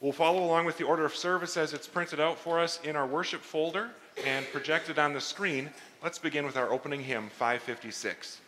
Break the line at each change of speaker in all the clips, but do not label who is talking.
We'll follow along with the order of service as it's printed out for us in our worship folder and projected on the screen. Let's begin with our opening hymn, 556.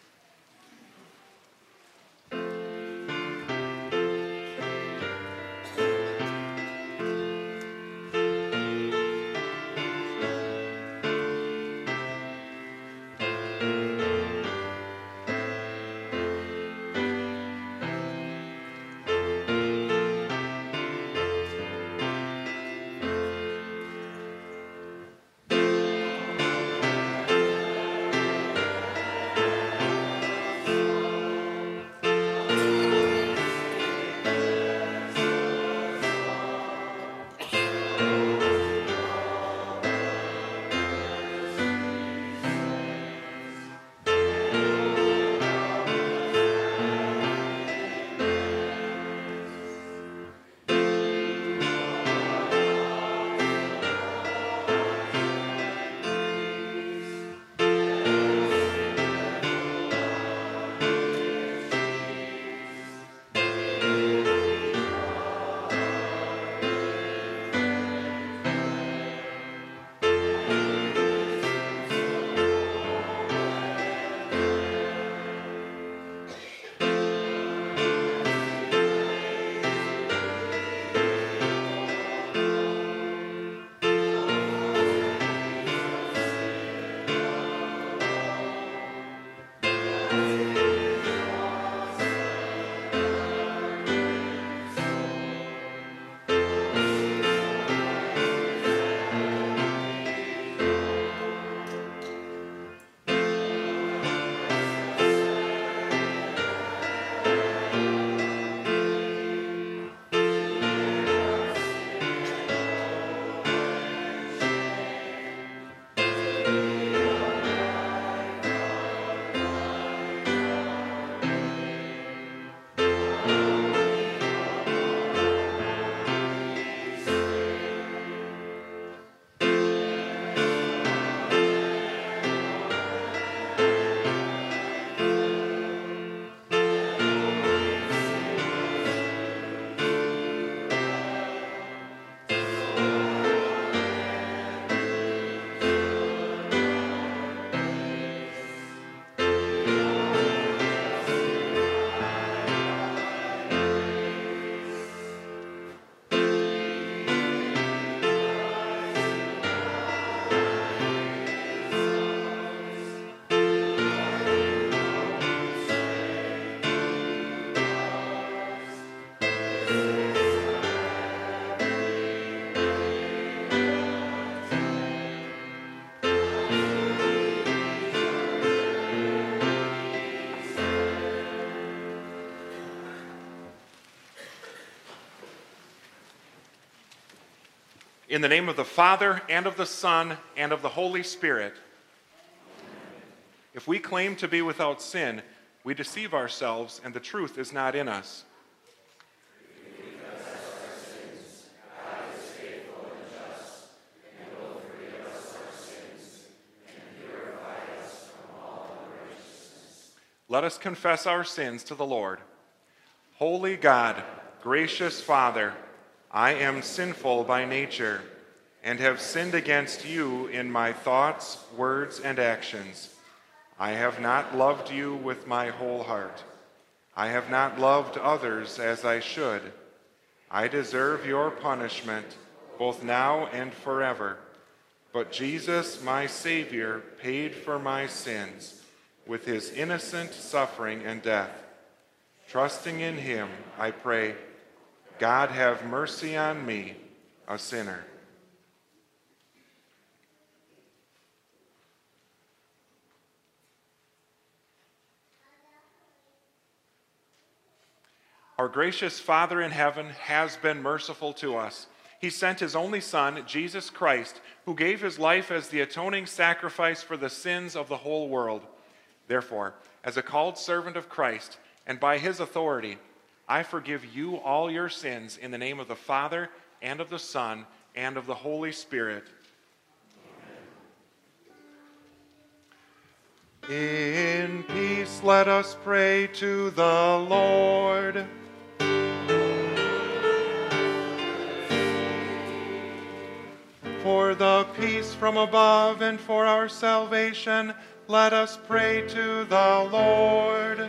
In the name of the Father, and of the Son, and of the Holy Spirit. If we claim to be without sin, we deceive ourselves, and the truth is not in us. Let us confess our sins to the Lord. Holy God, gracious Father, I am sinful by nature and have sinned against you in my thoughts, words, and actions. I have not loved you with my whole heart. I have not loved others as I should. I deserve your punishment, both now and forever. But Jesus, my Savior, paid for my sins with his innocent suffering and death. Trusting in him, I pray God have mercy on me, a sinner. Our gracious Father in heaven has been merciful to us. He sent his only Son, Jesus Christ, who gave his life as the atoning sacrifice for the sins of the whole world. Therefore, as a called servant of Christ, and by his authority, I forgive you all your sins in the name of the Father, and of the Son, and of the Holy Spirit. In peace, let us pray to the Lord. For the peace from above and for our salvation, let us pray to the Lord.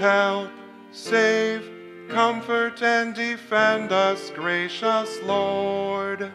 Help, save, comfort, and defend us, gracious Lord.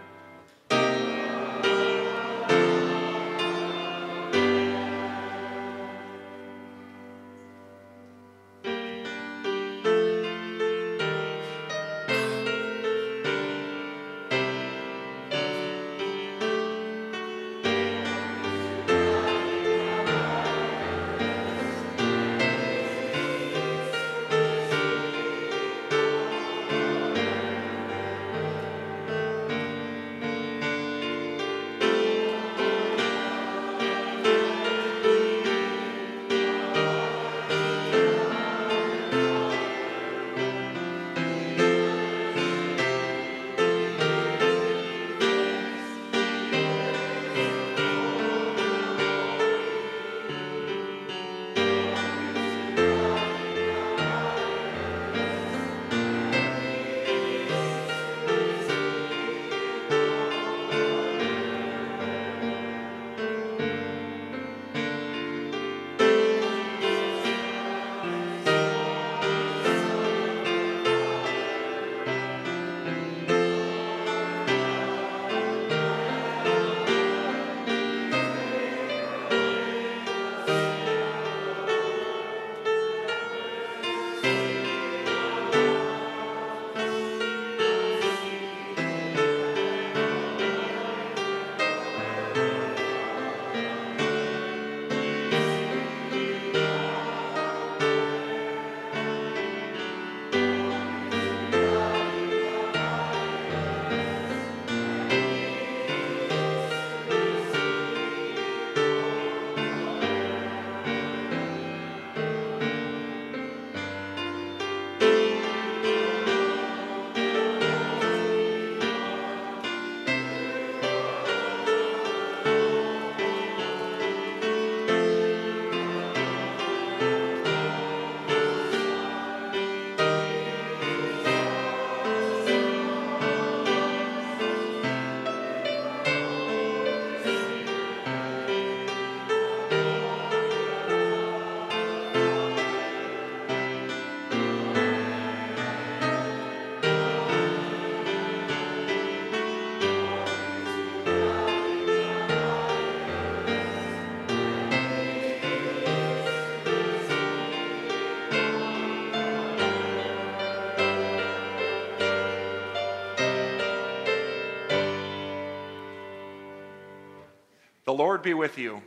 Lord be with you.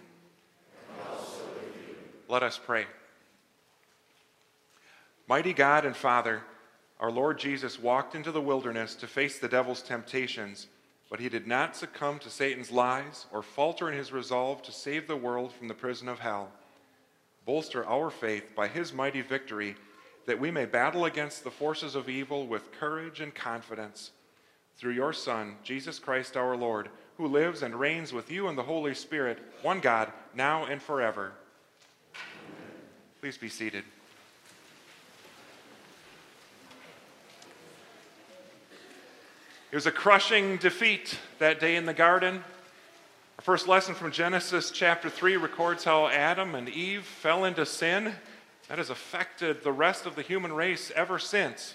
Let us pray. Mighty God and Father, our Lord Jesus walked into the wilderness to face the devil's temptations, but he did not succumb to Satan's lies or falter in his resolve to save the world from the prison of hell. Bolster our faith by his mighty victory, that we may battle against the forces of evil with courage and confidence. Through your Son, Jesus Christ our Lord, who lives and reigns with you in the Holy Spirit, one God, now and forever. Please be seated. It was a crushing defeat that day in the garden. Our first lesson from Genesis chapter 3 records how Adam and Eve fell into sin. That has affected the rest of the human race ever since.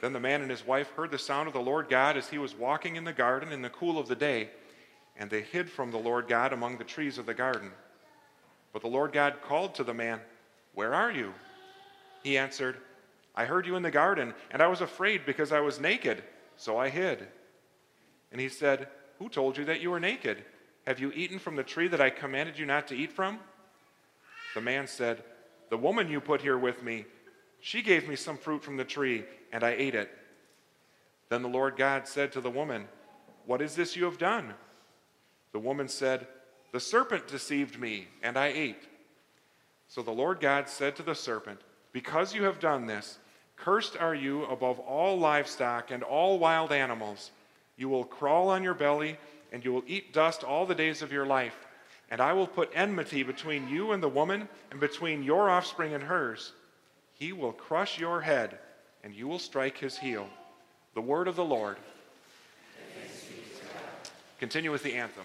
Then the man and his wife heard the sound of the Lord God as he was walking in the garden in the cool of the day, and they hid from the Lord God among the trees of the garden. But the Lord God called to the man, Where are you? He answered, I heard you in the garden, and I was afraid because I was naked, so I hid. And he said, Who told you that you were naked? Have you eaten from the tree that I commanded you not to eat from? The man said, The woman you put here with me, she gave me some fruit from the tree, and I ate it. Then the Lord God said to the woman, What is this you have done? The woman said, The serpent deceived me, and I ate. So the Lord God said to the serpent, Because you have done this, cursed are you above all livestock and all wild animals. You will crawl on your belly, and you will eat dust all the days of your life. And I will put enmity between you and the woman, and between your offspring and hers. He will crush your head, and you will strike his heel. The word of the Lord. Continue with the anthem.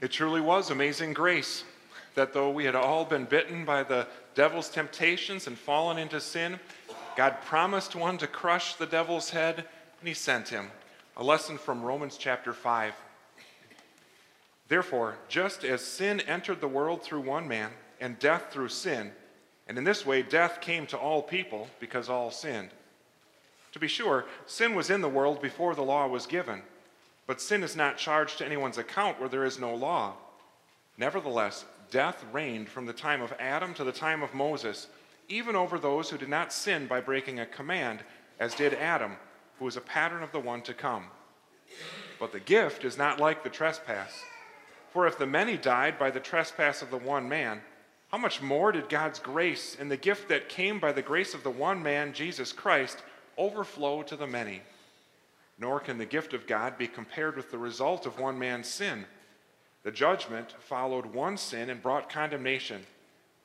It truly was amazing grace that though we had all been bitten by the devil's temptations and fallen into sin, God promised one to crush the devil's head, and he sent him. A lesson from Romans chapter 5. Therefore, just as sin entered the world through one man, and death through sin, and in this way death came to all people because all sinned. To be sure, sin was in the world before the law was given, but sin is not charged to anyone's account where there is no law. Nevertheless, death reigned from the time of Adam to the time of Moses, even over those who did not sin by breaking a command, as did Adam, who was a pattern of the one to come. But the gift is not like the trespass. For if the many died by the trespass of the one man, how much more did God's grace and the gift that came by the grace of the one man, Jesus Christ, overflow to the many? Nor can the gift of God be compared with the result of one man's sin. The judgment followed one sin and brought condemnation,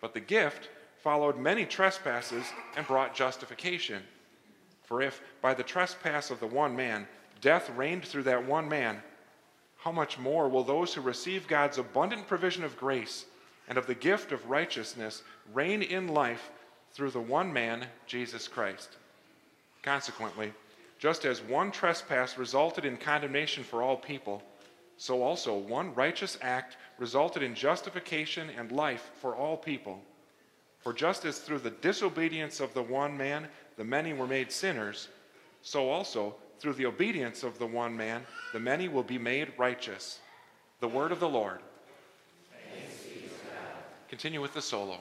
but the gift followed many trespasses and brought justification. For if by the trespass of the one man death reigned through that one man, how much more will those who receive God's abundant provision of grace and of the gift of righteousness reign in life through the one man, Jesus Christ? Consequently, just as one trespass resulted in condemnation for all people, so also one righteous act resulted in justification and life for all people. For just as through the disobedience of the one man the many were made sinners, so also through the obedience of the one man the many will be made righteous. The word of the Lord. Continue with the solo.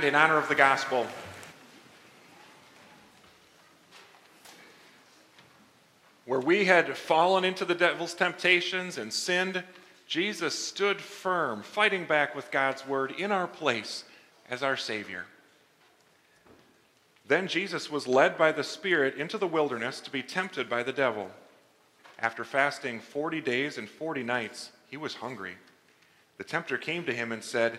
Stand in honor of the gospel. Where we had fallen into the devil's temptations and sinned, Jesus stood firm, fighting back with God's word in our place as our Savior. Then Jesus was led by the Spirit into the wilderness to be tempted by the devil. After fasting 40 days and 40 nights, he was hungry. The tempter came to him and said,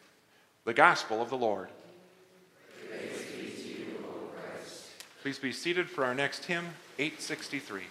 The Gospel of the Lord.
Be you,
Please be seated for our next hymn, 863.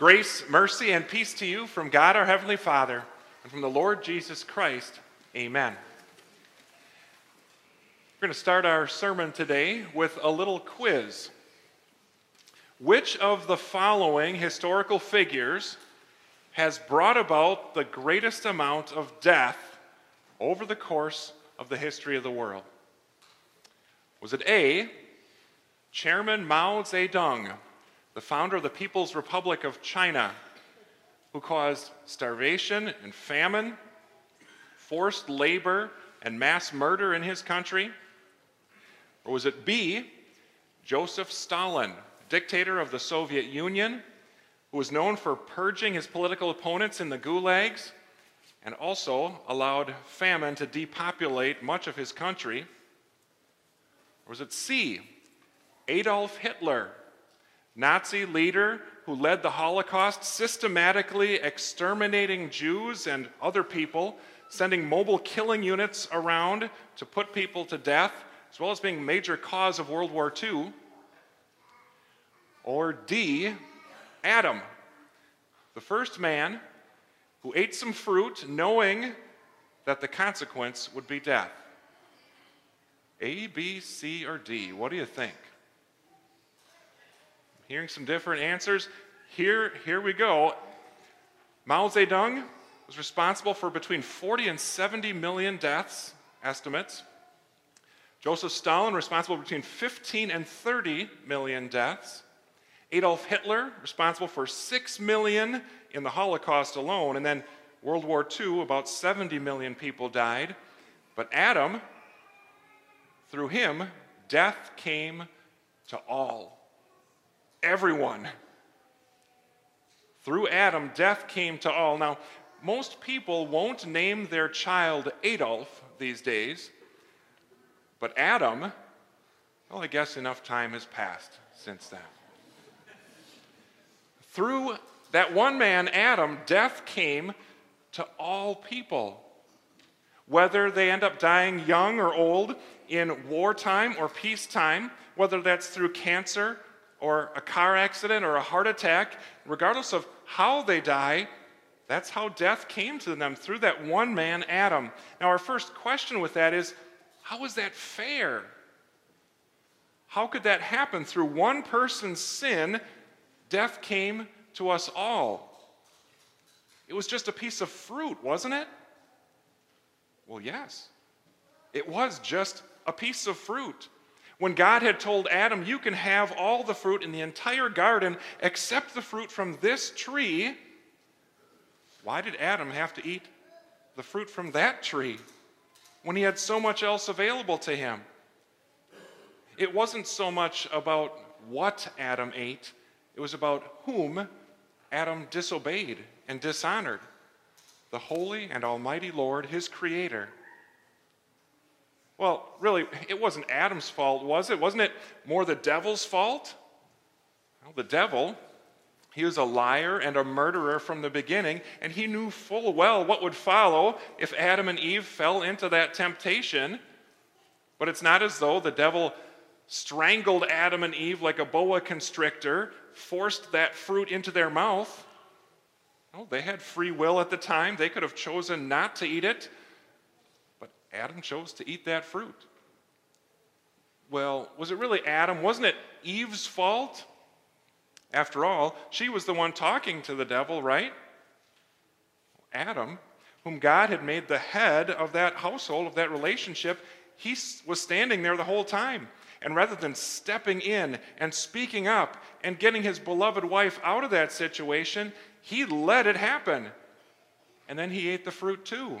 Grace, mercy, and peace to you from God our Heavenly Father and from the Lord Jesus Christ. Amen. We're going to start our sermon today with a little quiz. Which of the following historical figures has brought about the greatest amount of death over the course of the history of the world? Was it A, Chairman Mao Zedong, the founder of the People's Republic of China, who caused starvation and famine, forced labor, and mass murder in his country? Or was it B, Joseph Stalin, dictator of the Soviet Union, who was known for purging his political opponents in the gulags and also allowed famine to depopulate much of his country? Or was it C, Adolf Hitler, Nazi leader who led the Holocaust, systematically exterminating Jews and other people, sending mobile killing units around to put people to death, as well as being a major cause of World War II. Or D, Adam, the first man who ate some fruit knowing that the consequence would be death. A, B, C, or D? What do you think? Hearing some different answers. Here, here we go. Mao Zedong was responsible for between 40 and 70 million deaths, estimates. Joseph Stalin, responsible between 15 and 30 million deaths. Adolf Hitler, responsible for 6 million in the Holocaust alone. And then World War II, about 70 million people died. But Adam, through him, death came to all everyone. Through Adam, death came to all. Now, most people won't name their child Adolf these days, but Adam, well, I guess enough time has passed since then. Through that one man, Adam, death came to all people. Whether they end up dying young or old in wartime or peacetime, whether that's through cancer or a car accident or a heart attack, regardless of how they die, that's how death came to them through that one man, Adam. Now, our first question with that is how is that fair? How could that happen? Through one person's sin, death came to us all. It was just a piece of fruit, wasn't it? Well, yes. It was just a piece of fruit. When God had told Adam, You can have all the fruit in the entire garden except the fruit from this tree, why did Adam have to eat the fruit from that tree when he had so much else available to him? It wasn't so much about what Adam ate, it was about whom Adam disobeyed and dishonored the holy and almighty Lord, his creator. Well, really, it wasn't Adam's fault, was it? Wasn't it more the devil's fault? Well, the devil, he was a liar and a murderer from the beginning, and he knew full well what would follow if Adam and Eve fell into that temptation. But it's not as though the devil strangled Adam and Eve like a boa constrictor, forced that fruit into their mouth. No, they had free will at the time. They could have chosen not to eat it. Adam chose to eat that fruit. Well, was it really Adam? Wasn't it Eve's fault? After all, she was the one talking to the devil, right? Adam, whom God had made the head of that household, of that relationship, he was standing there the whole time. And rather than stepping in and speaking up and getting his beloved wife out of that situation, he let it happen. And then he ate the fruit too.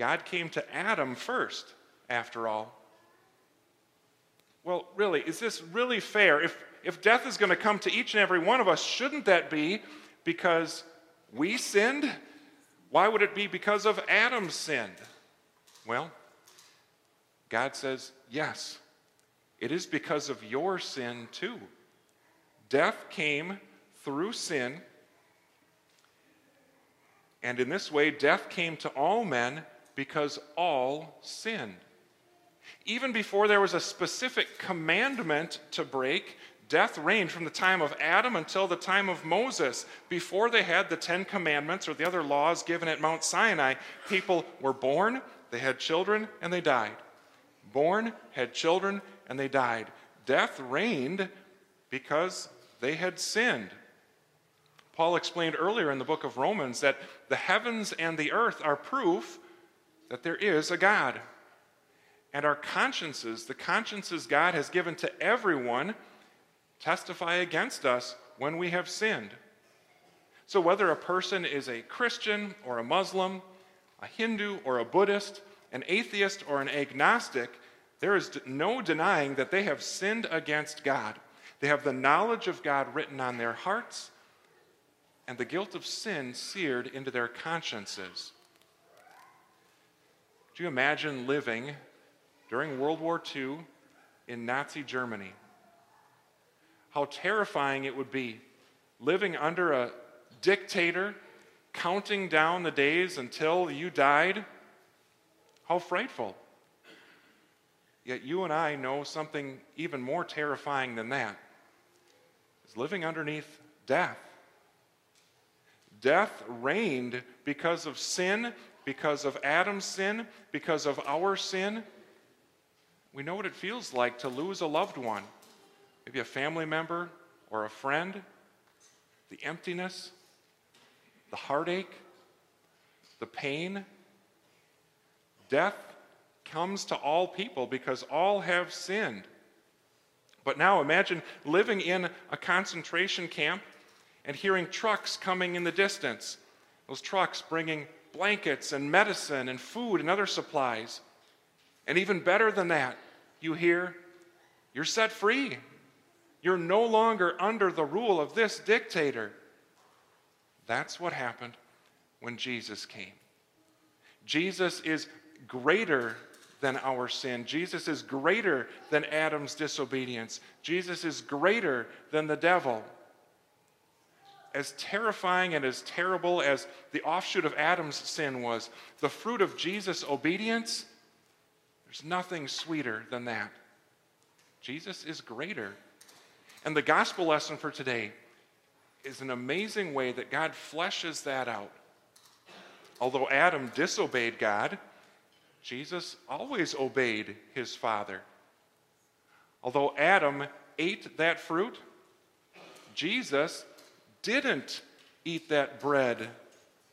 God came to Adam first, after all. Well, really, is this really fair? If, if death is going to come to each and every one of us, shouldn't that be because we sinned? Why would it be because of Adam's sin? Well, God says, yes, it is because of your sin too. Death came through sin, and in this way, death came to all men because all sinned. Even before there was a specific commandment to break, Death reigned from the time of Adam until the time of Moses. Before they had the Ten Commandments or the other laws given at Mount Sinai, people were born, they had children, and they died. Born, had children, and they died. Death reigned because they had sinned. Paul explained earlier in the book of Romans that the heavens and the earth are proof that there is a God. And our consciences, the consciences God has given to everyone, testify against us when we have sinned. So, whether a person is a Christian or a Muslim, a Hindu or a Buddhist, an atheist or an agnostic, there is no denying that they have sinned against God. They have the knowledge of God written on their hearts and the guilt of sin seared into their consciences. Do you imagine living during World War II in Nazi Germany? How terrifying it would be living under a dictator, counting down the days until you died. How frightful. Yet you and I know something even more terrifying than that is living underneath death. Death reigned because of sin, because of Adam's sin, because of our sin. We know what it feels like to lose a loved one, maybe a family member or a friend. The emptiness, the heartache, the pain. Death comes to all people because all have sinned. But now imagine living in a concentration camp and hearing trucks coming in the distance. Those trucks bringing blankets and medicine and food and other supplies. And even better than that, you hear, you're set free. You're no longer under the rule of this dictator. That's what happened when Jesus came. Jesus is greater than our sin. Jesus is greater than Adam's disobedience. Jesus is greater than the devil. As terrifying and as terrible as the offshoot of Adam's sin was, the fruit of Jesus' obedience, there's nothing sweeter than that. Jesus is greater. And the gospel lesson for today is an amazing way that God fleshes that out. Although Adam disobeyed God, Jesus always obeyed his Father. Although Adam ate that fruit, Jesus didn't eat that bread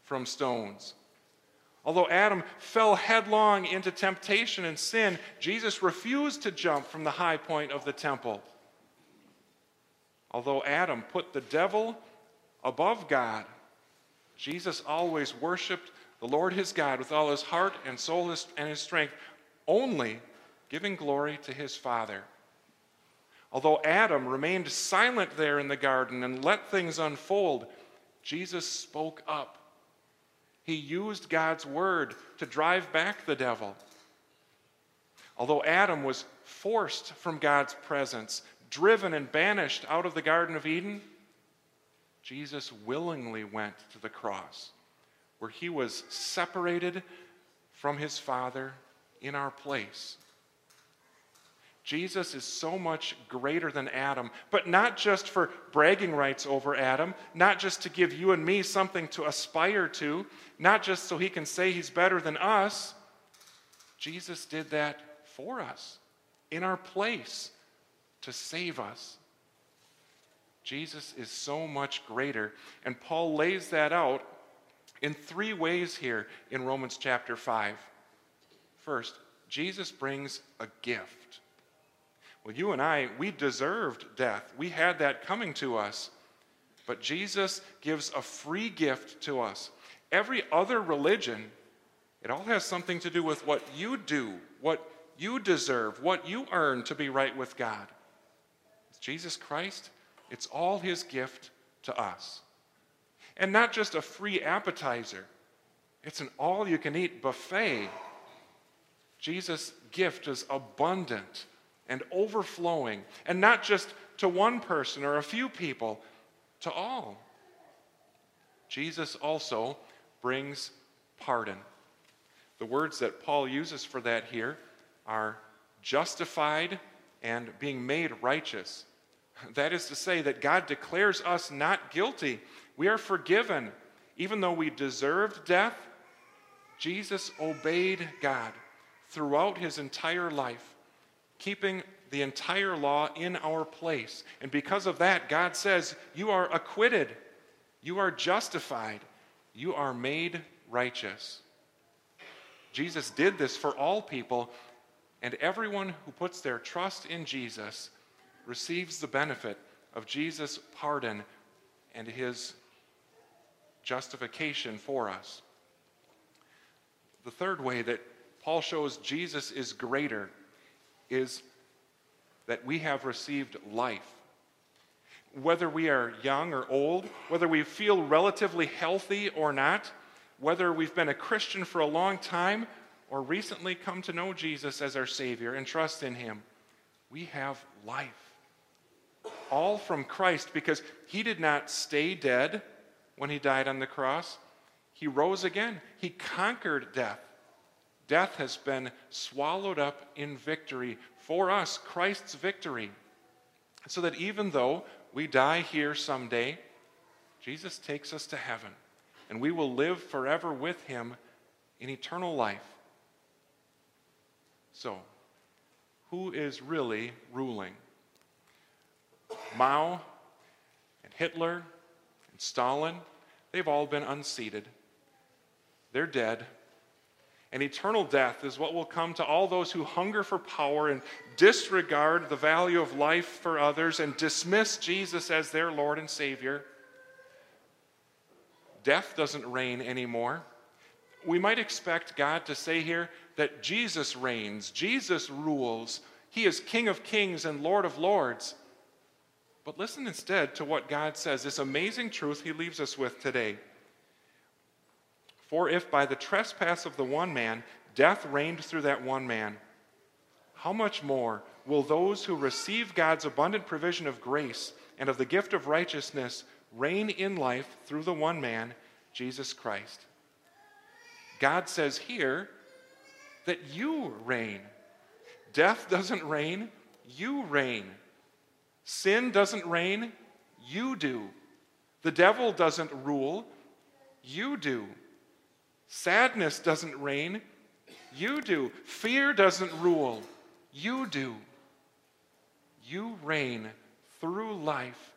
from stones. Although Adam fell headlong into temptation and sin, Jesus refused to jump from the high point of the temple. Although Adam put the devil above God, Jesus always worshiped the Lord his God with all his heart and soul and his strength, only giving glory to his Father. Although Adam remained silent there in the garden and let things unfold, Jesus spoke up. He used God's word to drive back the devil. Although Adam was forced from God's presence, driven and banished out of the Garden of Eden, Jesus willingly went to the cross where he was separated from his Father in our place. Jesus is so much greater than Adam, but not just for bragging rights over Adam, not just to give you and me something to aspire to, not just so he can say he's better than us. Jesus did that for us, in our place, to save us. Jesus is so much greater, and Paul lays that out in three ways here in Romans chapter 5. First, Jesus brings a gift. Well, you and I, we deserved death. We had that coming to us. But Jesus gives a free gift to us. Every other religion, it all has something to do with what you do, what you deserve, what you earn to be right with God. It's Jesus Christ, it's all his gift to us. And not just a free appetizer, it's an all you can eat buffet. Jesus' gift is abundant and overflowing, and not just to one person or a few people, to all. Jesus also brings pardon. The words that Paul uses for that here are justified and being made righteous. That is to say, that God declares us not guilty. We are forgiven. Even though we deserved death, Jesus obeyed God throughout his entire life, keeping the entire law in our place. And because of that, God says, You are acquitted, you are justified, you are made righteous. Jesus did this for all people, and everyone who puts their trust in Jesus receives the benefit of Jesus' pardon and his justification for us. The third way that Paul shows Jesus is greater is that we have received life. Whether we are young or old, whether we feel relatively healthy or not, whether we've been a Christian for a long time or recently come to know Jesus as our Savior and trust in Him, we have life all from Christ because he did not stay dead when he died on the cross. He rose again, he conquered death. Death has been swallowed up in victory for us, Christ's victory. So that even though we die here someday, Jesus takes us to heaven and we will live forever with him in eternal life. So, who is really ruling? Mao and Hitler and Stalin, they've all been unseated. They're dead. And eternal death is what will come to all those who hunger for power and disregard the value of life for others and dismiss Jesus as their Lord and Savior. Death doesn't reign anymore. We might expect God to say here that Jesus reigns, Jesus rules, He is King of kings and Lord of lords. But listen instead to what God says, this amazing truth he leaves us with today. For if by the trespass of the one man death reigned through that one man, how much more will those who receive God's abundant provision of grace and of the gift of righteousness reign in life through the one man, Jesus Christ? God says here that you reign. Death doesn't reign, you reign. Sin doesn't reign, you do. The devil doesn't rule, you do. Sadness doesn't reign, you do. Fear doesn't rule, you do. You reign through life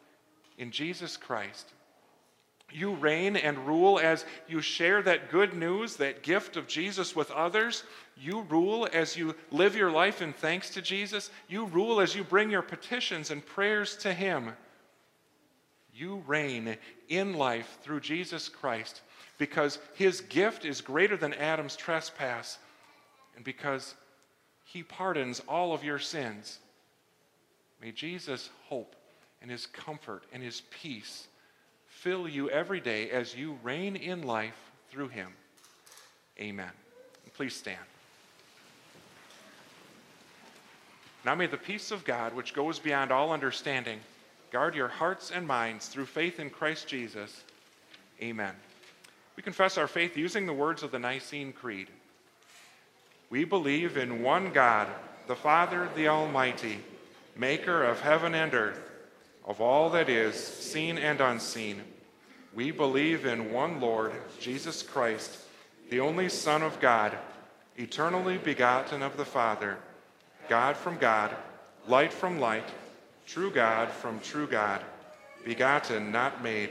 in Jesus Christ. You reign and rule as you share that good news, that gift of Jesus with others. You rule as you live your life in thanks to Jesus. You rule as you bring your petitions and prayers to Him. You reign in life through Jesus Christ because His gift is greater than Adam's trespass and because He pardons all of your sins. May Jesus' hope and His comfort and His peace fill you every day as you reign in life through him. Amen. Please stand. Now may the peace of God, which goes beyond all understanding, guard your hearts and minds through faith in Christ Jesus. Amen. We confess our faith using the words of the Nicene Creed. We believe in one God, the Father, the Almighty, maker of heaven and earth of all that is, seen and unseen. We believe in one Lord, Jesus Christ, the only Son of God, eternally begotten of the Father, God from God, light from light, true God from true God, begotten, not made,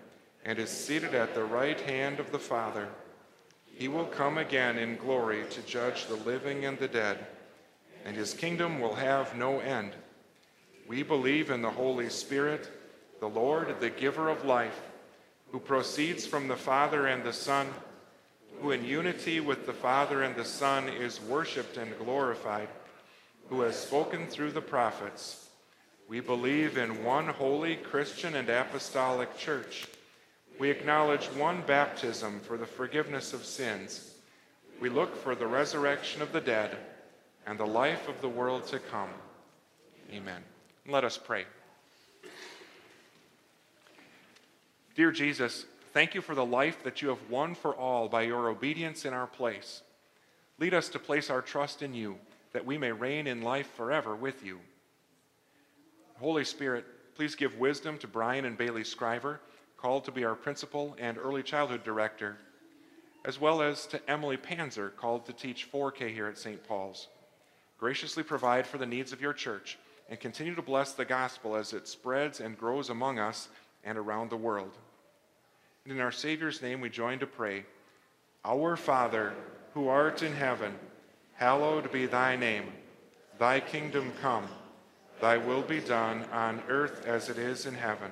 and is seated at the right hand of the Father. He will come again in glory to judge the living and the dead, and his kingdom will have no end. We believe in the Holy Spirit, the Lord, the giver of life, who proceeds from the Father and the Son, who in unity with the Father and the Son is worshiped and glorified, who has spoken through the prophets. We believe in one holy Christian and apostolic church. We acknowledge one baptism for the forgiveness of sins. We look for the resurrection of the dead and the life of the world to come. Amen. Let us pray. Dear Jesus, thank you for the life that you have won for all by your obedience in our place. Lead us to place our trust in you, that we may reign in life forever with you. Holy Spirit, please give wisdom to Brian and Bailey Scriver, called to be our principal and early childhood director, as well as to Emily Panzer, called to teach 4K here at St. Paul's. Graciously provide for the needs of your church and continue to bless the gospel as it spreads and grows among us and around the world. And in our Savior's name, we join to pray Our Father, who art in heaven, hallowed be thy name. Thy kingdom come, thy will be done on earth as it is in heaven.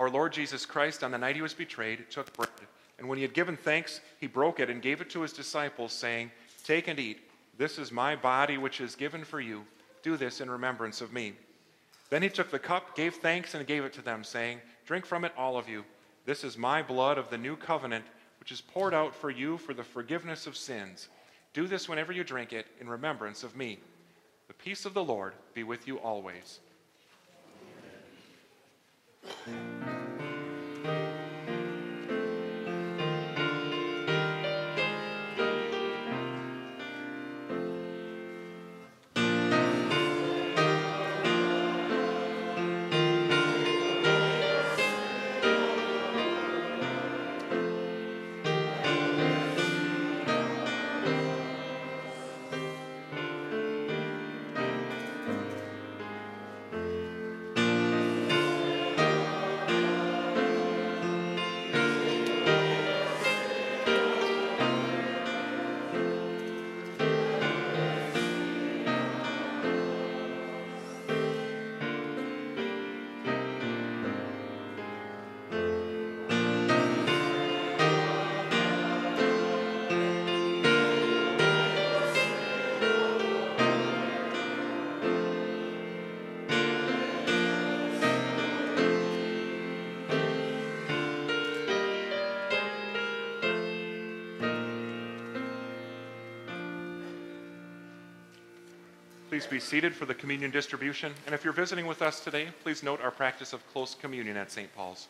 Our Lord Jesus Christ, on the night he was betrayed, took bread, and when he had given thanks, he broke it and gave it to his disciples, saying, Take and eat. This is my body, which is given for you. Do this in remembrance of me. Then he took the cup, gave thanks, and gave it to them, saying, Drink from it, all of you. This is my blood of the new covenant, which is poured out for you for the forgiveness of sins. Do this whenever you drink it in remembrance of me. The peace of the Lord be with you always. Amém. Please be seated for the communion distribution. And if you're visiting with us today, please note our practice of close communion at St. Paul's.